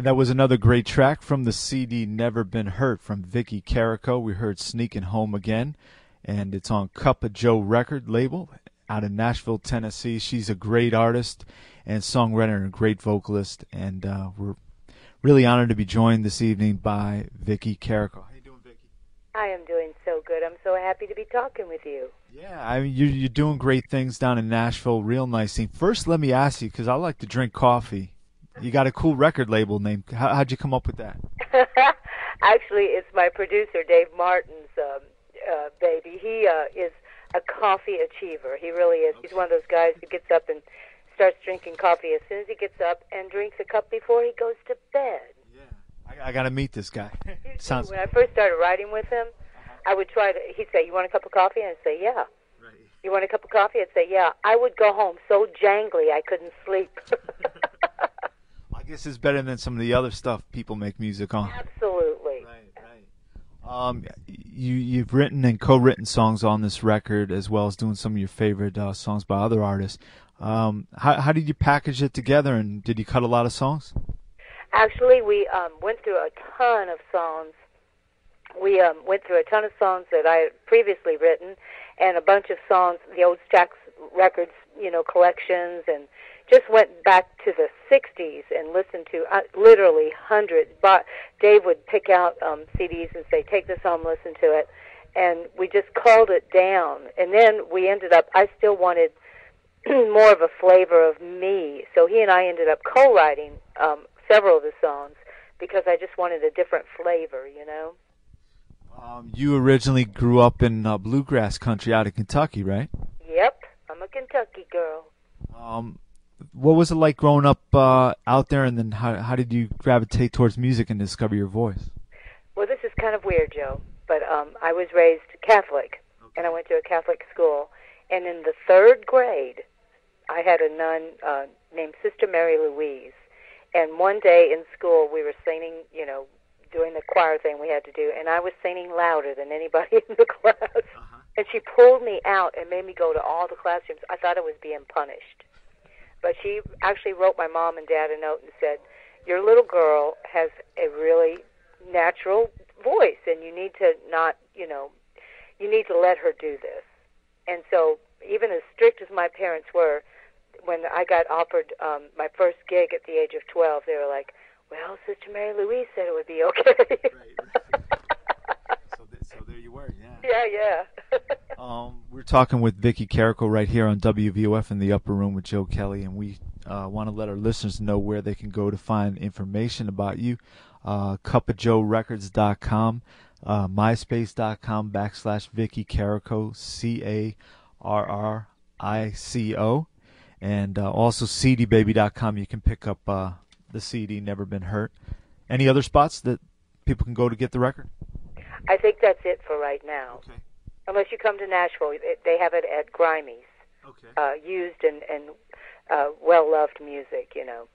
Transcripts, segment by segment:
And that was another great track from the CD Never Been Hurt from Vicky Carrico. We heard Sneaking Home Again, and it's on Cup of Joe record label out of Nashville, Tennessee. She's a great artist and songwriter and a great vocalist, and uh, we're really honored to be joined this evening by Vicky Carrico. How you doing, Vicky? I am doing so good. I'm so happy to be talking with you. Yeah, I mean, you're, you're doing great things down in Nashville. Real nice thing. First, let me ask you, because I like to drink coffee you got a cool record label name. How, how'd you come up with that? Actually, it's my producer Dave Martin's um, uh, baby. He uh, is a coffee achiever. He really is. Okay. He's one of those guys who gets up and starts drinking coffee as soon as he gets up and drinks a cup before he goes to bed. Yeah, I, I got to meet this guy. Sounds. When I first started writing with him, uh-huh. I would try to. He'd say, "You want a cup of coffee?" And I'd say, "Yeah." Right. You want a cup of coffee? I'd say, "Yeah." I would go home so jangly I couldn't sleep. guess is better than some of the other stuff people make music on. Absolutely. Right, right. Um, you you've written and co-written songs on this record, as well as doing some of your favorite uh, songs by other artists. Um, how how did you package it together, and did you cut a lot of songs? Actually, we um, went through a ton of songs. We um, went through a ton of songs that I had previously written, and a bunch of songs, the old Stax Records, you know, collections and just went back to the 60s and listened to uh, literally hundreds. But Dave would pick out um, CDs and say, "Take this home, listen to it," and we just called it down. And then we ended up. I still wanted more of a flavor of me, so he and I ended up co-writing um, several of the songs because I just wanted a different flavor, you know. Um, you originally grew up in uh, bluegrass country out of Kentucky, right? Yep, I'm a Kentucky girl. Um, what was it like growing up uh, out there, and then how how did you gravitate towards music and discover your voice? Well, this is kind of weird, Joe, but um, I was raised Catholic, okay. and I went to a Catholic school. And in the third grade, I had a nun uh, named Sister Mary Louise. And one day in school, we were singing, you know, doing the choir thing we had to do, and I was singing louder than anybody in the class. Uh-huh. And she pulled me out and made me go to all the classrooms. I thought I was being punished. But she actually wrote my mom and dad a note and said, "Your little girl has a really natural voice, and you need to not, you know, you need to let her do this." And so, even as strict as my parents were, when I got offered um, my first gig at the age of twelve, they were like, "Well, Sister Mary Louise said it would be okay." right. You were, yeah. Yeah, yeah. Um, we're talking with Vicky Carrico right here on WVOF in the upper room with Joe Kelly, and we uh, want to let our listeners know where they can go to find information about you. Uh, cupofjoerecords.com, uh, myspace.com backslash Vicky Carico, C A R R I C O, and uh, also cdbaby.com. You can pick up uh, the CD Never Been Hurt. Any other spots that people can go to get the record? I think that's it for right now. Okay unless you come to Nashville, they have it at Grimey's. Okay. Uh, used and and uh, well loved music, you know.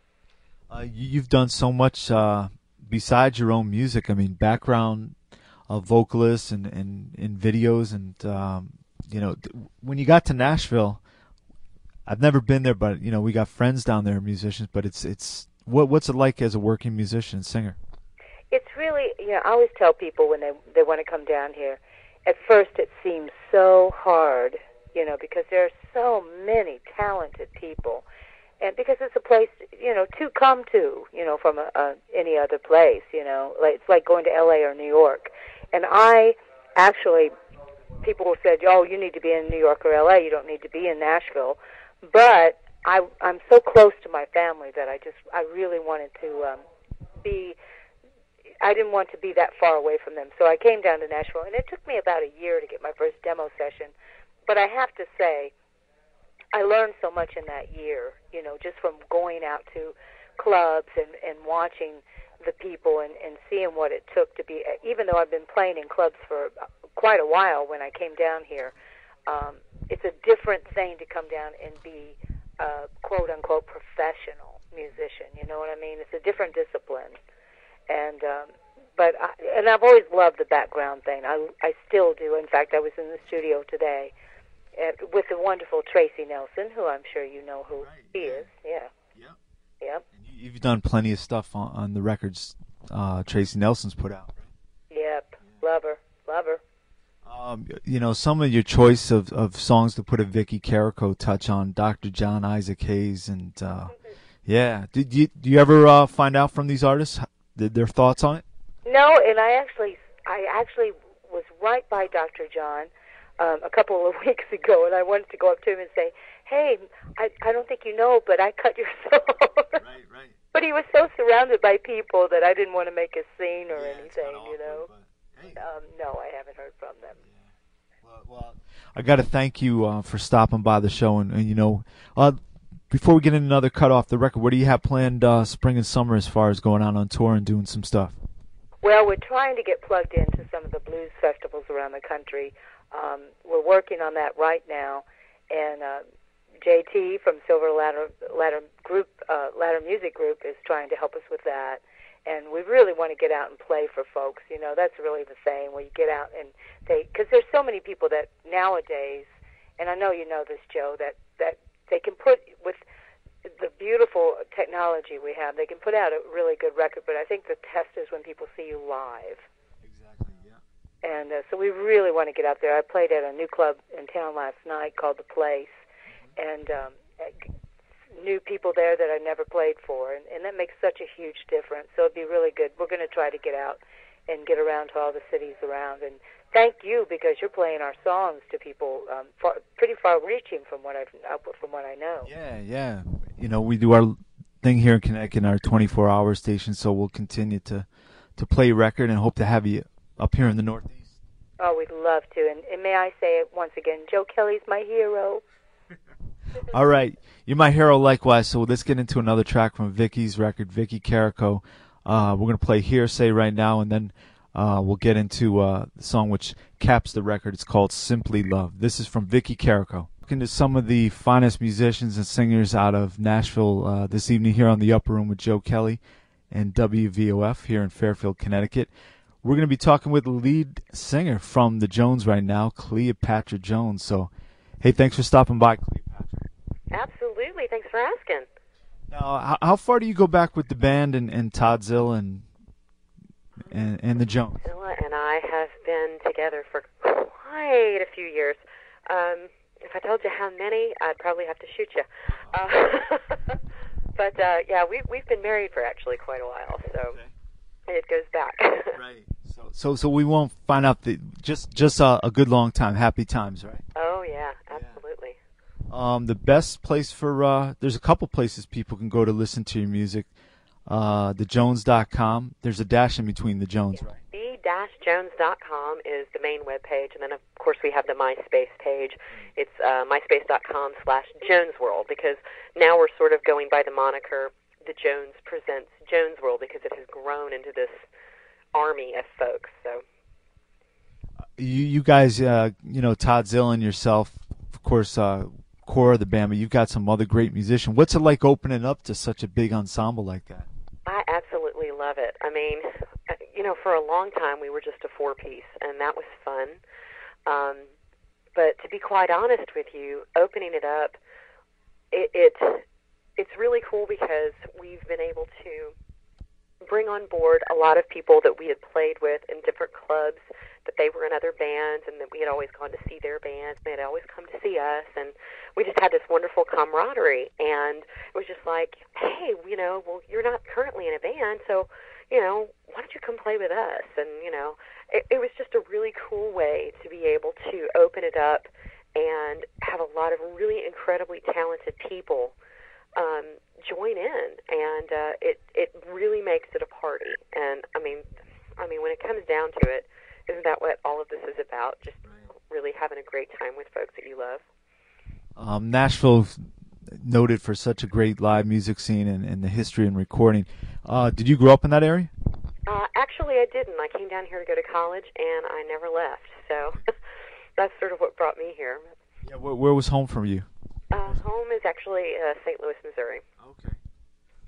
Uh, you've done so much uh, besides your own music. I mean, background uh, vocalists and, and in videos, and um, you know, when you got to Nashville, I've never been there, but you know, we got friends down there, musicians. But it's it's what what's it like as a working musician, singer? It's really, you know, I always tell people when they they want to come down here at first it seems so hard, you know, because there are so many talented people, and because it's a place, you know, to come to, you know, from a, a, any other place, you know, like it's like going to L.A. or New York, and I actually, people said, oh, you need to be in New York or L.A. You don't need to be in Nashville, but I I'm so close to my family that I just I really wanted to um, be I didn't want to be that far away from them. So I came down to Nashville, and it took me about a year to get my first demo session. But I have to say, I learned so much in that year, you know, just from going out to clubs and, and watching the people and, and seeing what it took to be, even though I've been playing in clubs for quite a while when I came down here, um, it's a different thing to come down and be a quote unquote professional musician. You know what I mean? It's a different discipline and um, but I, and I've always loved the background thing. I I still do. In fact, I was in the studio today at, with the wonderful Tracy Nelson, who I'm sure you know who right. he is. Yeah. Yep. Yep. And you You've done plenty of stuff on, on the records uh, Tracy Nelson's put out. Yep, love her, love her. Um, you know, some of your choice of, of songs to put a Vicky Carrico touch on, Dr. John Isaac Hayes, and uh, yeah, did you do you ever uh, find out from these artists did their thoughts on it? No, and I actually I actually was right by Dr. John um, a couple of weeks ago, and I wanted to go up to him and say, "Hey, I I don't think you know, but I cut your song." right, right. But he was so surrounded by people that I didn't want to make a scene or yeah, anything, you awkward, know. But, hey. Um, no, I haven't heard from them. Yeah. Well, well, I got to thank you uh, for stopping by the show, and, and you know, uh, before we get in another cut off the record, what do you have planned uh, spring and summer as far as going out on tour and doing some stuff? Well, we're trying to get plugged into some of the blues festivals around the country. Um, we're working on that right now, and uh, JT from Silver Ladder Ladder Group uh, Ladder Music Group is trying to help us with that. And we really want to get out and play for folks. You know, that's really the thing where you get out and they because there's so many people that nowadays, and I know you know this, Joe, that that they can put with the beautiful technology we have, they can put out a really good record. But I think the test is when people see you live. Exactly. Yeah. And uh, so we really want to get out there. I played at a new club in town last night called The Place, and um, new people there that I never played for, and, and that makes such a huge difference. So it'd be really good. We're going to try to get out and get around to all the cities around. And thank you because you're playing our songs to people um, far, pretty far-reaching from what I've from what I know. Yeah, yeah. You know, we do our thing here in Connecticut, our 24-hour station, so we'll continue to to play record and hope to have you up here in the Northeast. Oh, we'd love to. And, and may I say it once again, Joe Kelly's my hero. All right, you're my hero likewise. So let's get into another track from Vicky's record, Vicky Carrico. Uh, we're gonna play "Hearsay" right now, and then uh, we'll get into uh, the song which caps the record. It's called "Simply Love." This is from Vicky Carrico. Looking to some of the finest musicians and singers out of Nashville uh, this evening here on the Upper Room with Joe Kelly and WVOF here in Fairfield, Connecticut. We're going to be talking with the lead singer from the Jones right now, Cleopatra Jones. So, hey, thanks for stopping by, Cleopatra. Absolutely. Thanks for asking. Now, how, how far do you go back with the band and, and Todd Zill and, and and the Jones? Zilla and I have been together for quite a few years. Um, if I told you how many, I'd probably have to shoot you. Uh, but uh, yeah, we've we've been married for actually quite a while, so Okay. it goes back. Right. So, so, so we won't find out the just just a, a good long time, happy times, right? oh yeah, absolutely. Um, the best place for uh, there's a couple places people can go to listen to your music. Uh, thejones.com. There's a dash in between the Jones, right? The-jones.com is the main web page, and then of course we have the MySpace page. It's uh, myspace.com slash Jones World because now we're sort of going by the moniker The Jones Presents Jones World because it has grown into this army of folks. So You you guys, uh, you know Todd Zill and yourself, of course, uh, core of the band, but you've got some other great musicians. What's it like opening up to such a big ensemble like that? Love it. I mean, you know, for a long time we were just a four piece, and that was fun. Um, but to be quite honest with you, opening it up, it, it it's really cool because we've been able to bring on board a lot of people that we had played with in different clubs, that they were in other bands, and that we had always gone to see their bands. They had always come to see us, and we just had this wonderful camaraderie. And it was just like, hey, you know, well, you're not currently in a band, so you know, why don't you come play with us? And you know, it, it was just a really cool way to be able to open it up and have a lot of really incredibly talented people um, join in, and uh, it it really makes it a party. And I mean, I mean, when it comes down to it, isn't that what all of this is about? Just really having a great time with folks that you love. Um, Nashville, noted for such a great live music scene and, and the history and recording. Uh, did you grow up in that area? Uh, actually, I didn't. I came down here to go to college, and I never left. So that's sort of what brought me here. Yeah. Where, where was home from you? Uh, home is actually uh, St. Louis, Missouri. Okay.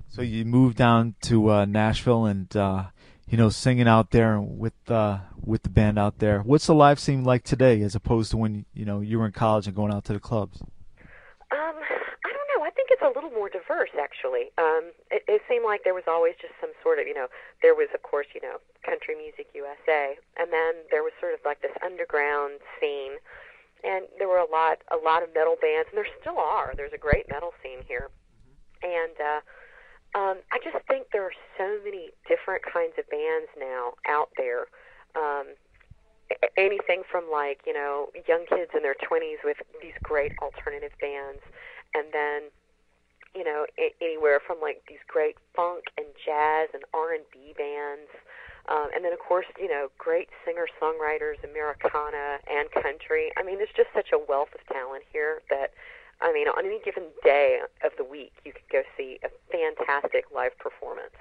So you moved down to uh, Nashville and uh, you know singing out there with uh, with the band out there. What's the live scene like today, as opposed to when you know you were in college and going out to the clubs? Um, I don't know. I'd think it's a little more diverse, actually. Um, it, it seemed like there was always just some sort of, you know, there was, of course, you know, Country Music USA, and then there was sort of like this underground scene, and there were a lot, a lot of metal bands, and there still are. There's a great metal scene here, and uh, um, I just think there are so many different kinds of bands now out there. Um, anything from like you know young kids in their 20s with these great alternative bands and then you know anywhere from like these great funk and jazz and R&B bands um, and then of course you know great singer songwriters Americana and country I mean there's just such a wealth of talent here that I mean on any given day of the week you could go see a fantastic live performance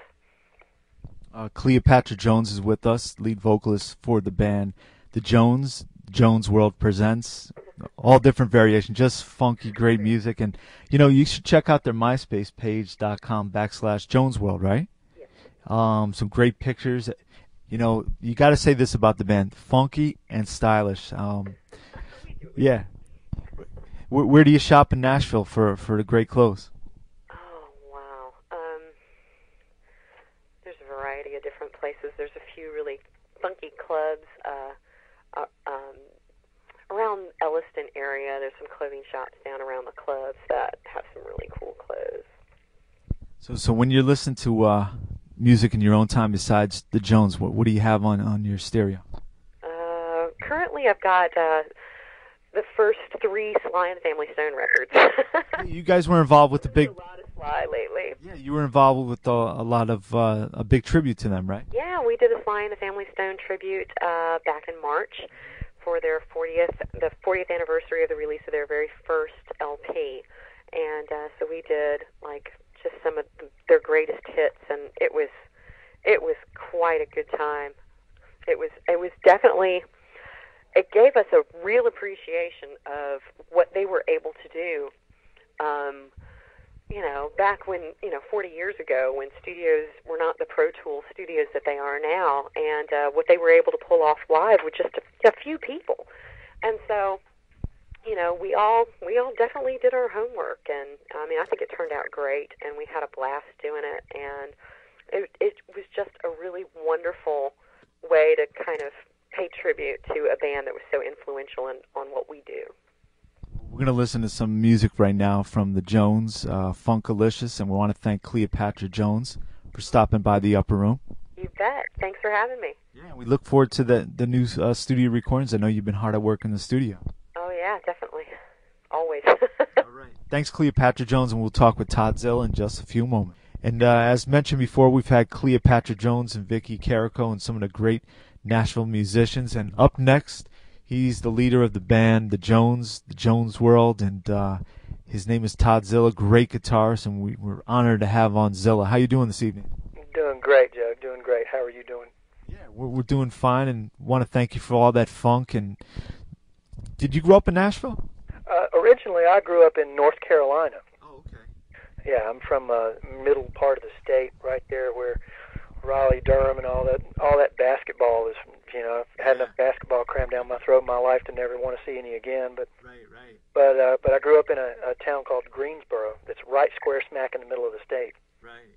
uh, Cleopatra Jones is with us, lead vocalist for the band The Jones. Jones World presents all different variations, just funky, great music. And, you know, you should check out their MySpace page.com backslash Jones World, right? Yes. Um, some great pictures. You know, you got to say this about the band funky and stylish. Um, yeah. Where, where do you shop in Nashville for, for the great clothes? Oh wow. Um, there's a variety of different places. There's a few really funky clubs uh, uh, um, around Elliston area. There's some clothing shops down around the clubs that have some really cool clothes. So, so when you're listening to uh, music in your own time besides the Jones, what, what do you have on, on your stereo? Uh, currently, I've got uh, the first three Sly and the Family Stone records. You guys were involved with the big. a lot of Sly lately. Yeah, you were involved with a, a lot of uh, a big tribute to them, right? Yeah, we did a Sly and the Family Stone tribute uh, back in March for their 40th, the 40th anniversary of the release of their very first LP, and uh, so we did like just some of their greatest hits, and it was it was quite a good time. It was it was definitely it gave us a real appreciation of what they were able to do. Um, you know, back when, you know, 40 years ago when studios were not the Pro Tools studios that they are now, and uh, what they were able to pull off live with just a, a few people. And so, you know, we all we all definitely did our homework, and I mean, I think it turned out great, and we had a blast doing it, and it it was just a really wonderful way to kind of pay tribute to a band that was so influential in, on what we do. We're going to listen to some music right now from the Jones, uh, Funkalicious, and we want to thank Cleopatra Jones for stopping by the Upper Room. You bet. Thanks for having me. Yeah, we look forward to the the new uh, studio recordings. I know you've been hard at work in the studio. Yeah, definitely. Always. All right. Thanks, Cleopatra Jones, and we'll talk with Todd Zill in just a few moments. And uh, as mentioned before, we've had Cleopatra Jones and Vicky Carrico and some of the great Nashville musicians. And up next, he's the leader of the band, the Jones, the Jones World, and uh, his name is Todd Zilla, great guitarist, and we, we're honored to have on Zilla. How you doing this evening? Doing great, Joe. Doing great. How are you doing? Yeah, we're, we're doing fine, and want to thank you for all that funk. And did you grow up in Nashville? Uh, originally, I grew up in North Carolina. Oh, okay. Yeah, I'm from uh, middle part of the state, right there where Raleigh, Durham, and all that all that basketball is. You know, I've had enough basketball crammed down my throat in my life to never want to see any again. But Right, right, but uh, but I grew up in a, a town called Greensboro. That's right square smack in the middle of the state. right.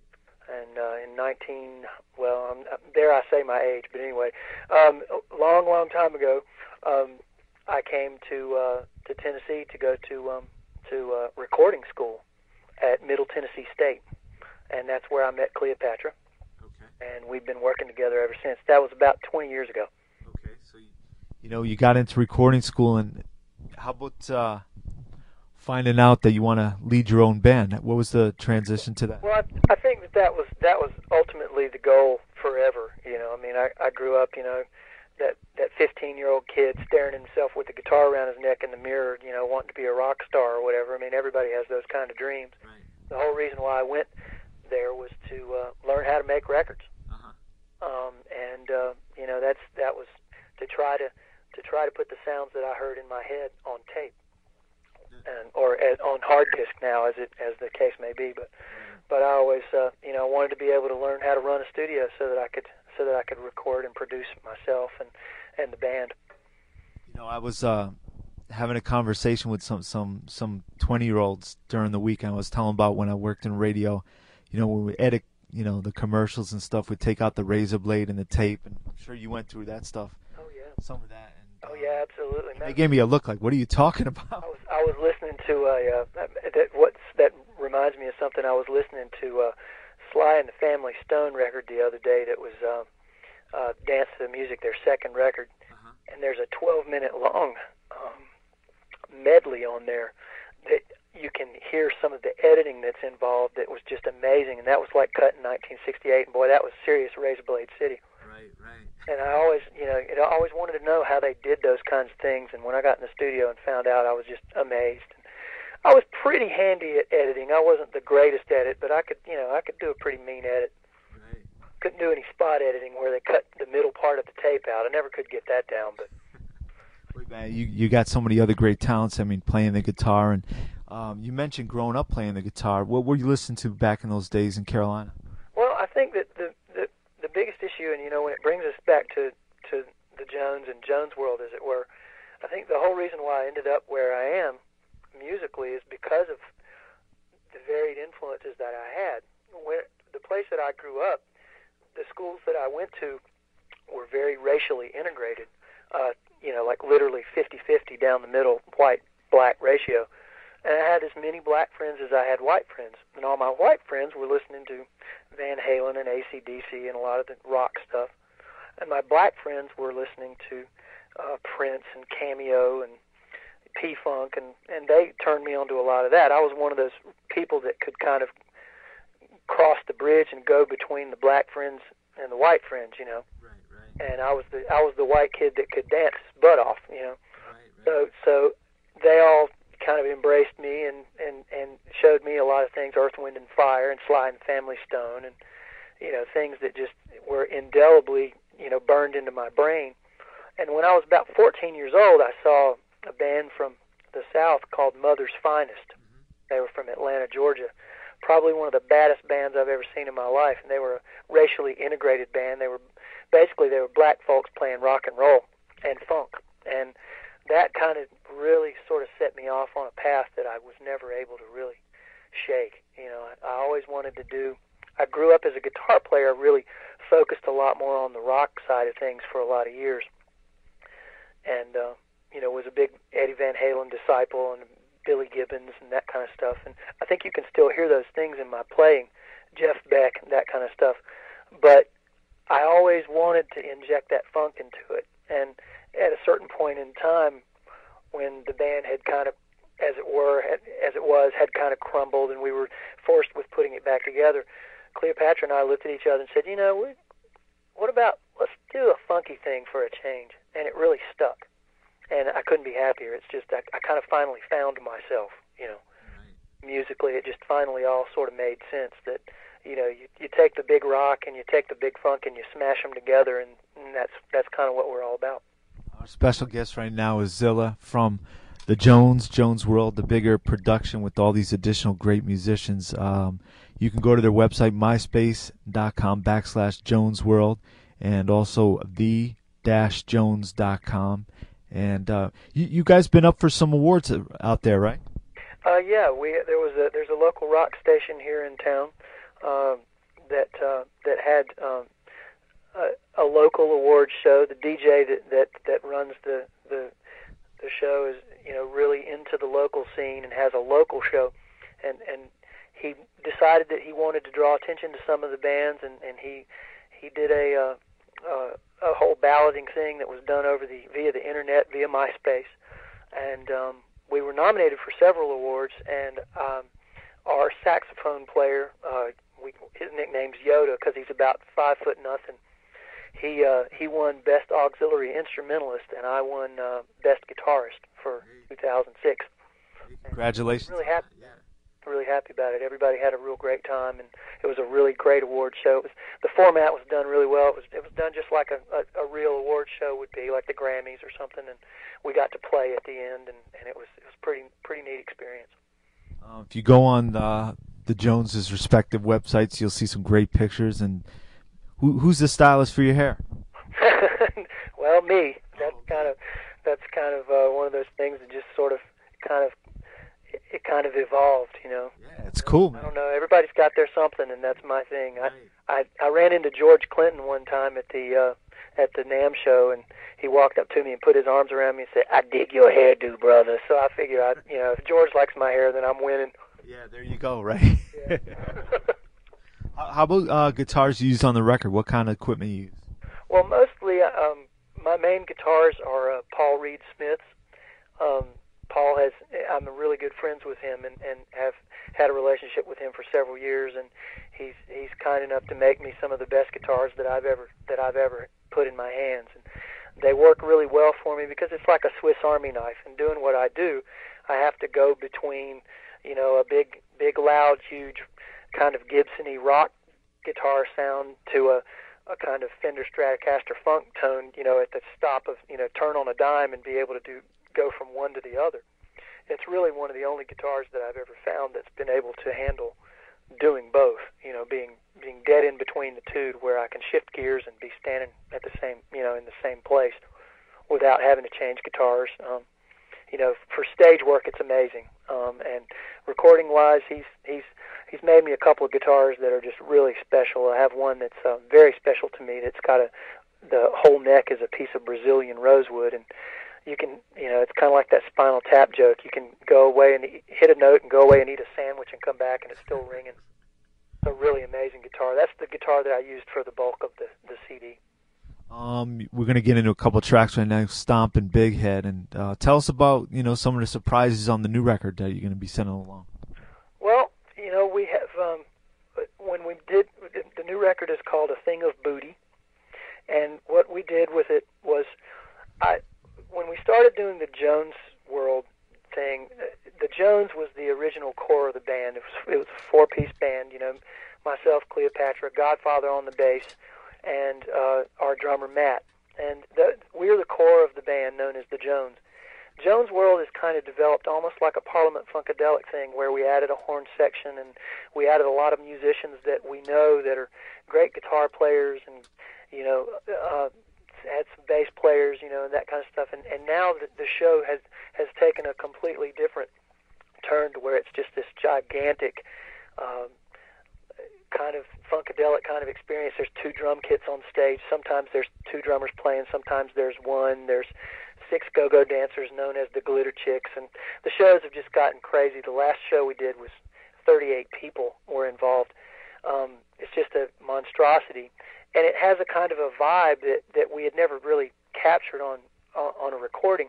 and uh, in 19 well um, dare I say my age but anyway um, a long long time ago um, I came to uh, to Tennessee to go to um, to uh, recording school at Middle Tennessee State and that's where I met Cleopatra Okay. and we've been working together ever since that was about 20 years ago Okay, so you, you know you got into recording school, and how about uh, finding out that you want to lead your own band? What was the transition to that? Well, I, I think that that was that was ultimately the goal forever. You know, I mean, I, I grew up, you know, that that 15 year old kid staring at himself with a guitar around his neck in the mirror, you know, wanting to be a rock star or whatever. I mean, everybody has those kind of dreams. Right. The whole reason why I went there was to uh, learn how to make records, Uh-huh. um, and uh, you know, that's that was to try to to try to put the sounds that I heard in my head on tape. And, or as, on hard disk now, as it as the case may be, but but I always, uh, you know, wanted to be able to learn how to run a studio so that I could so that I could record and produce myself and and the band. You know, I was uh, having a conversation with some some some twenty year olds during the week. I was telling about when I worked in radio. You know, when we edit, you know, the commercials and stuff, we take out the razor blade and the tape, and I'm sure you went through that stuff. Oh yeah. Some of that. And, oh yeah, absolutely. They gave me a look like, "What are you talking about?" I was I was listening to a uh, that what's that reminds me of something I was listening to uh, Sly and the Family Stone record the other day. That was uh, uh, Dance to the Music, their second record, uh-huh. and there's a 12 minute long um, medley on there that you can hear some of the editing that's involved that was just amazing. And that was like cut in 1968 and boy that was serious razor blade city. Right right. And i always you know i always wanted to know how they did those kinds of things. And when i got in the studio and found out i was just amazed i was pretty handy at editing i wasn't the greatest at it but i could you know i could do a pretty mean edit right. couldn't do any spot editing where they cut the middle part of the tape out i never could get that down but Man, you you got so many other great talents. I mean, playing the guitar, and um, you mentioned growing up playing the guitar. What were you listening to back in those days in Carolina? Well, I think that the the, the biggest issue, and you know, when it brings us back to to the Jones and Jones world, as it were, I think the whole reason why I ended up where I am musically is because of the varied influences that I had. Where the place that I grew up, the schools that I went to were very racially integrated. Uh, you know, like literally 50-50 down the middle, white-black ratio. And I had as many black friends as I had white friends. And all my white friends were listening to Van Halen and ACDC and a lot of the rock stuff. And my black friends were listening to uh, Prince and Cameo and P-Funk, and, and they turned me onto a lot of that. I was one of those people that could kind of cross the bridge and go between the black friends and the white friends, you know Right, right. and I was the I was the white kid that could dance his butt off, you know. Right, right. So so they all kind of embraced me and and and showed me a lot of things, Earth, Wind, and Fire, and Sly and Family Stone, and you know things that just were indelibly you know burned into my brain. And when I was about 14 years old, I saw a band from the South called Mother's Finest. Mm-hmm. They were from Atlanta, Georgia. Probably one of the baddest bands I've ever seen in my life, and they were a racially integrated band. They were basically they were black folks playing rock and roll and funk, and that kind of really sort of set me off on a path that I was never able to really shake. You know, I, I always wanted to do. I grew up as a guitar player, really focused a lot more on the rock side of things for a lot of years, and uh, you know was a big Eddie Van Halen disciple and Billy Gibbons and that kind of stuff. And I think you can still hear those things in my playing, Jeff Beck and that kind of stuff. But I always wanted to inject that funk into it. And at a certain point in time, when the band had kind of, as it were, had, as it was, had kind of crumbled, and we were forced with putting it back together, Cleopatra and I looked at each other and said, "You know, we, what about let's do a funky thing for a change?" And it really stuck. And I couldn't be happier. It's just I, I kind of finally found myself, you know. Right. Musically, it just finally all sort of made sense that you know, you, you take the big rock and you take the big funk and you smash them together, and, and that's that's kind of what we're all about. Our special guest right now is Zilla from the Jones Jones World, the bigger production with all these additional great musicians. Um, you can go to their website myspace.com backslash Jones World and also the dash Jones.com. And uh, you, you guys been up for some awards out there, right? Uh, yeah, we there was a there's a local rock station here in town uh, that uh, that had um, a, a local awards show. The DJ that that that runs the the the show is you know really into the local scene and has a local show, and and he decided that he wanted to draw attention to some of the bands, and and he he did a uh, uh, a whole balloting thing that was done over the via the internet via MySpace, and um, we were nominated for several awards, and um, our saxophone player uh, we his nickname's Yoda because he's about five foot nothing. He uh, he won best auxiliary instrumentalist, and I won uh, best guitarist for 2006. Congratulations! Really happy. Really happy about it. Everybody had a real great time, and it was a really great award show. It was the format was done really well. It was it was done just like a, a, a real award show would be, like the Grammys or something. And we got to play at the end, and, and it was it was pretty pretty neat experience. Uh, if you go on the the Joneses' respective websites. You'll see some great pictures. And who, who's the stylist for your hair? well, me. That's kind of that's kind of uh, one of those things that just sort of kind of it, kind of evolved, you know. Yeah, it's cool. Man. I don't know. Everybody's got their something, and that's my thing. I I I ran into George Clinton one time at the uh, at the NAMM show, and he walked up to me and put his arms around me and said, "I dig your hairdo, brother." So I figured, I you know, if George likes my hair, then I'm winning. Yeah, there you go. Right. Yeah. How about uh, guitars used on the record? What kind of equipment you use? well, mostly, um, my main guitars are uh, Paul Reed Smith's. Um, Paul has, I'm really good friends with him, and and have had a relationship with him for several years, and he's he's kind enough to make me some of the best guitars that I've ever that I've ever put in my hands, and they work really well for me because it's like a Swiss Army knife. And doing what I do, I have to go between, you know, a big big loud huge kind of Gibson-y rock guitar sound to a a kind of Fender Stratocaster funk tone, you know, at the stop of, you know, turn on a dime and be able to do go from one to the other. It's really one of the only guitars that I've ever found that's been able to handle doing both, you know, being being dead in between the two where I can shift gears and be standing at the same, you know, in the same place without having to change guitars. Um, you know, for stage work, it's amazing. Um, and recording wise, he's he's he's made me a couple of guitars that are just really special. I have one that's uh, very special to me. That's got a the whole neck is a piece of Brazilian rosewood, and you can you know it's kind of like that Spinal Tap joke. You can go away and eat, hit a note and go away and eat a sandwich and come back and it's still ringing. It's a really amazing guitar. That's the guitar that I used for the bulk of the the CD. Um, we're gonna get into a couple tracks right now, Stomp and Big Head, and uh, tell us about you know some of the surprises on the new record that you're gonna be sending along. Well, you know we have um, when we did the new record is called A Thing of Booty, and what we did with it was I when we started doing the Jones World thing, the Jones was the original core of the band. It was it was a four piece band, you know, myself, Cleopatra, Godfather on the bass and uh, our drummer Matt. And the, we're the core of the band known as the Jones. Jones World has kind of developed almost like a Parliament Funkadelic thing where we added a horn section and we added a lot of musicians that we know that are great guitar players and, you know, uh, had some bass players, you know, and that kind of stuff. And, and now the, the show has, has taken a completely different turn to where it's just this gigantic um, kind of funkadelic kind of experience. There's two drum kits on stage. Sometimes there's two drummers playing. Sometimes there's one. There's six go-go dancers known as the Glitter Chicks, and the shows have just gotten crazy. The last show we did was 38 people were involved. Um, it's just a monstrosity, and it has a kind of a vibe that that we had never really captured on on, a recording.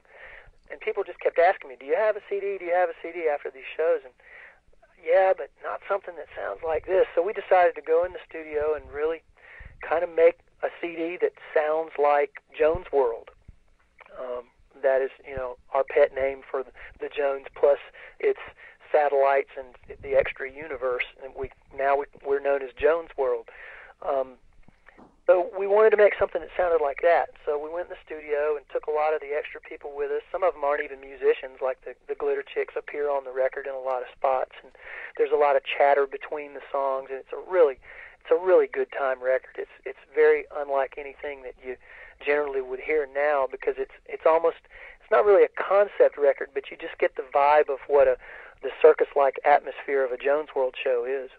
And people just kept asking me, "Do you have a CD? Do you have a CD?" After these shows, and yeah, but not something that sounds like this. So we decided to go in the studio and really kind of make a CD that sounds like Jones World. Um, that is, you know, our pet name for the Jones plus its satellites and the extra universe. And we now we, we're known as Jones World. Um, so we wanted to make something that sounded like that. So we went in the studio and took a lot of the extra people with us. Some of them aren't even musicians, like the the Glitter Chicks appear on the record in a lot of spots, and there's a lot of chatter between the songs, and it's a really it's a really good time record. It's it's very unlike anything that you generally would hear now because it's it's almost it's not really a concept record, but you just get the vibe of what a the circus-like atmosphere of a Jones World show is.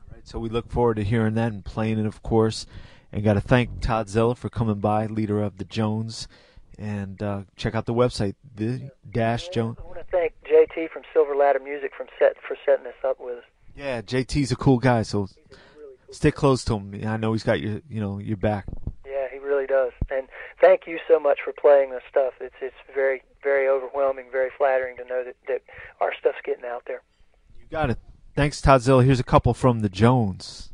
All right, so we look forward to hearing that and playing it, of course. And got to thank Todd Zilla for coming by, leader of the Jones. And uh, check out the website, the Dash Jones. I want to thank JT from Silver Ladder Music from set for setting this up with us. Yeah, JT's a cool guy, so Really cool. stick close to him. I know he's got your, you know, your back. Yeah, he really does. And thank you so much for playing this stuff. It's it's very very overwhelming, very flattering to know that that our stuff's getting out there. You got it. Thanks, Todd Zilla. Here's a couple from the Jones.